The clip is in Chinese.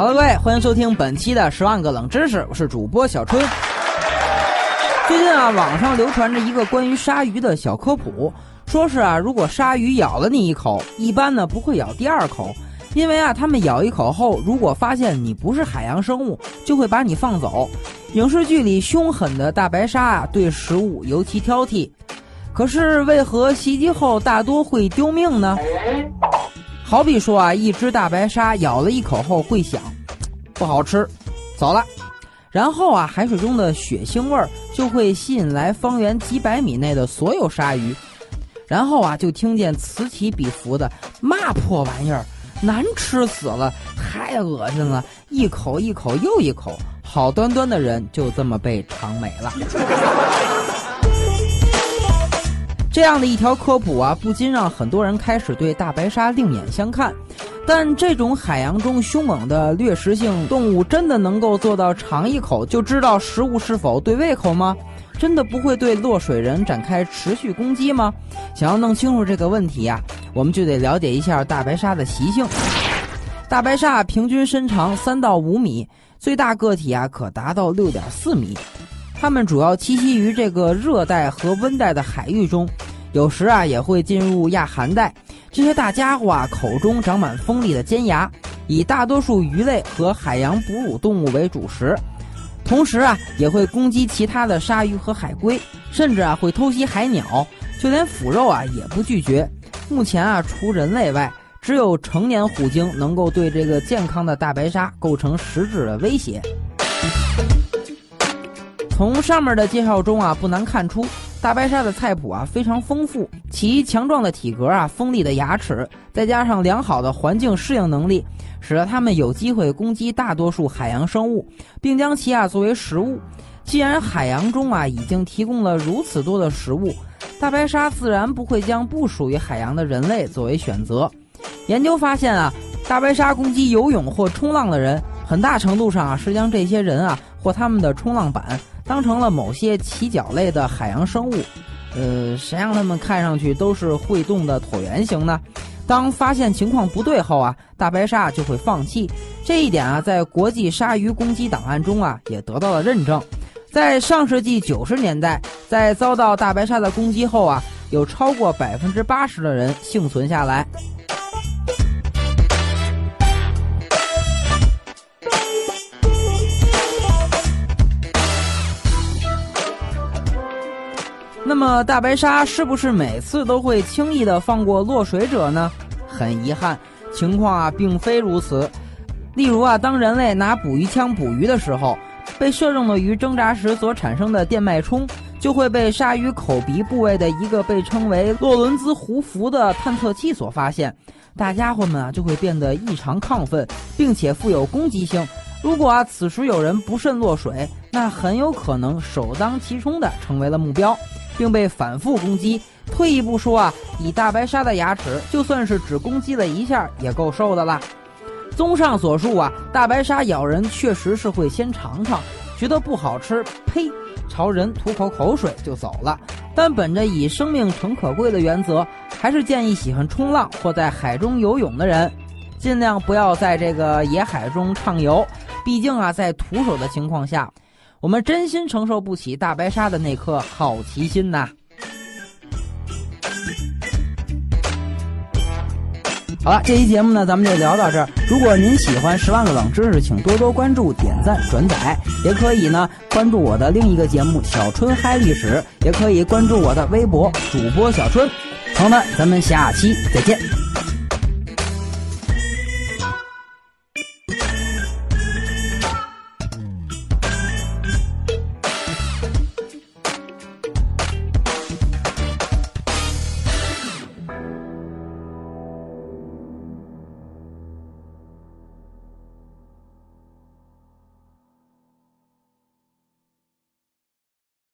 好了，各位，欢迎收听本期的《十万个冷知识》，我是主播小春。最近啊，网上流传着一个关于鲨鱼的小科普，说是啊，如果鲨鱼咬了你一口，一般呢不会咬第二口，因为啊，它们咬一口后，如果发现你不是海洋生物，就会把你放走。影视剧里凶狠的大白鲨啊，对食物尤其挑剔。可是为何袭击后大多会丢命呢？好比说啊，一只大白鲨咬了一口后会想，不好吃，走了。然后啊，海水中的血腥味儿就会吸引来方圆几百米内的所有鲨鱼。然后啊，就听见此起彼伏的嘛破玩意儿，难吃死了，太恶心了，一口一口又一口，好端端的人就这么被尝没了。这样的一条科普啊，不禁让很多人开始对大白鲨另眼相看。但这种海洋中凶猛的掠食性动物，真的能够做到尝一口就知道食物是否对胃口吗？真的不会对落水人展开持续攻击吗？想要弄清楚这个问题呀，我们就得了解一下大白鲨的习性。大白鲨平均身长三到五米，最大个体啊可达到六点四米。它们主要栖息于这个热带和温带的海域中，有时啊也会进入亚寒带。这些大家伙啊口中长满锋利的尖牙，以大多数鱼类和海洋哺乳动物为主食，同时啊也会攻击其他的鲨鱼和海龟，甚至啊会偷袭海鸟，就连腐肉啊也不拒绝。目前啊除人类外，只有成年虎鲸能够对这个健康的大白鲨构成实质的威胁。从上面的介绍中啊，不难看出，大白鲨的菜谱啊非常丰富。其强壮的体格啊、锋利的牙齿，再加上良好的环境适应能力，使得它们有机会攻击大多数海洋生物，并将其啊作为食物。既然海洋中啊已经提供了如此多的食物，大白鲨自然不会将不属于海洋的人类作为选择。研究发现啊，大白鲨攻击游泳或冲浪的人，很大程度上啊是将这些人啊或他们的冲浪板。当成了某些鳍脚类的海洋生物，呃，谁让它们看上去都是会动的椭圆形呢？当发现情况不对后啊，大白鲨就会放弃。这一点啊，在国际鲨鱼攻击档案中啊，也得到了认证。在上世纪九十年代，在遭到大白鲨的攻击后啊，有超过百分之八十的人幸存下来。那么大白鲨是不是每次都会轻易的放过落水者呢？很遗憾，情况啊并非如此。例如啊，当人类拿捕鱼枪捕鱼的时候，被射中的鱼挣扎时所产生的电脉冲，就会被鲨鱼口鼻部位的一个被称为洛伦兹胡符的探测器所发现。大家伙们啊就会变得异常亢奋，并且富有攻击性。如果啊此时有人不慎落水，那很有可能首当其冲的成为了目标。并被反复攻击。退一步说啊，以大白鲨的牙齿，就算是只攻击了一下，也够受的了。综上所述啊，大白鲨咬人确实是会先尝尝，觉得不好吃，呸，朝人吐口口水就走了。但本着以生命诚可贵的原则，还是建议喜欢冲浪或在海中游泳的人，尽量不要在这个野海中畅游。毕竟啊，在徒手的情况下。我们真心承受不起大白鲨的那颗好奇心呐！好了，这期节目呢，咱们就聊到这儿。如果您喜欢《十万个冷知识》，请多多关注、点赞、转载，也可以呢关注我的另一个节目《小春嗨历史》，也可以关注我的微博主播小春。朋友们，咱们下期再见。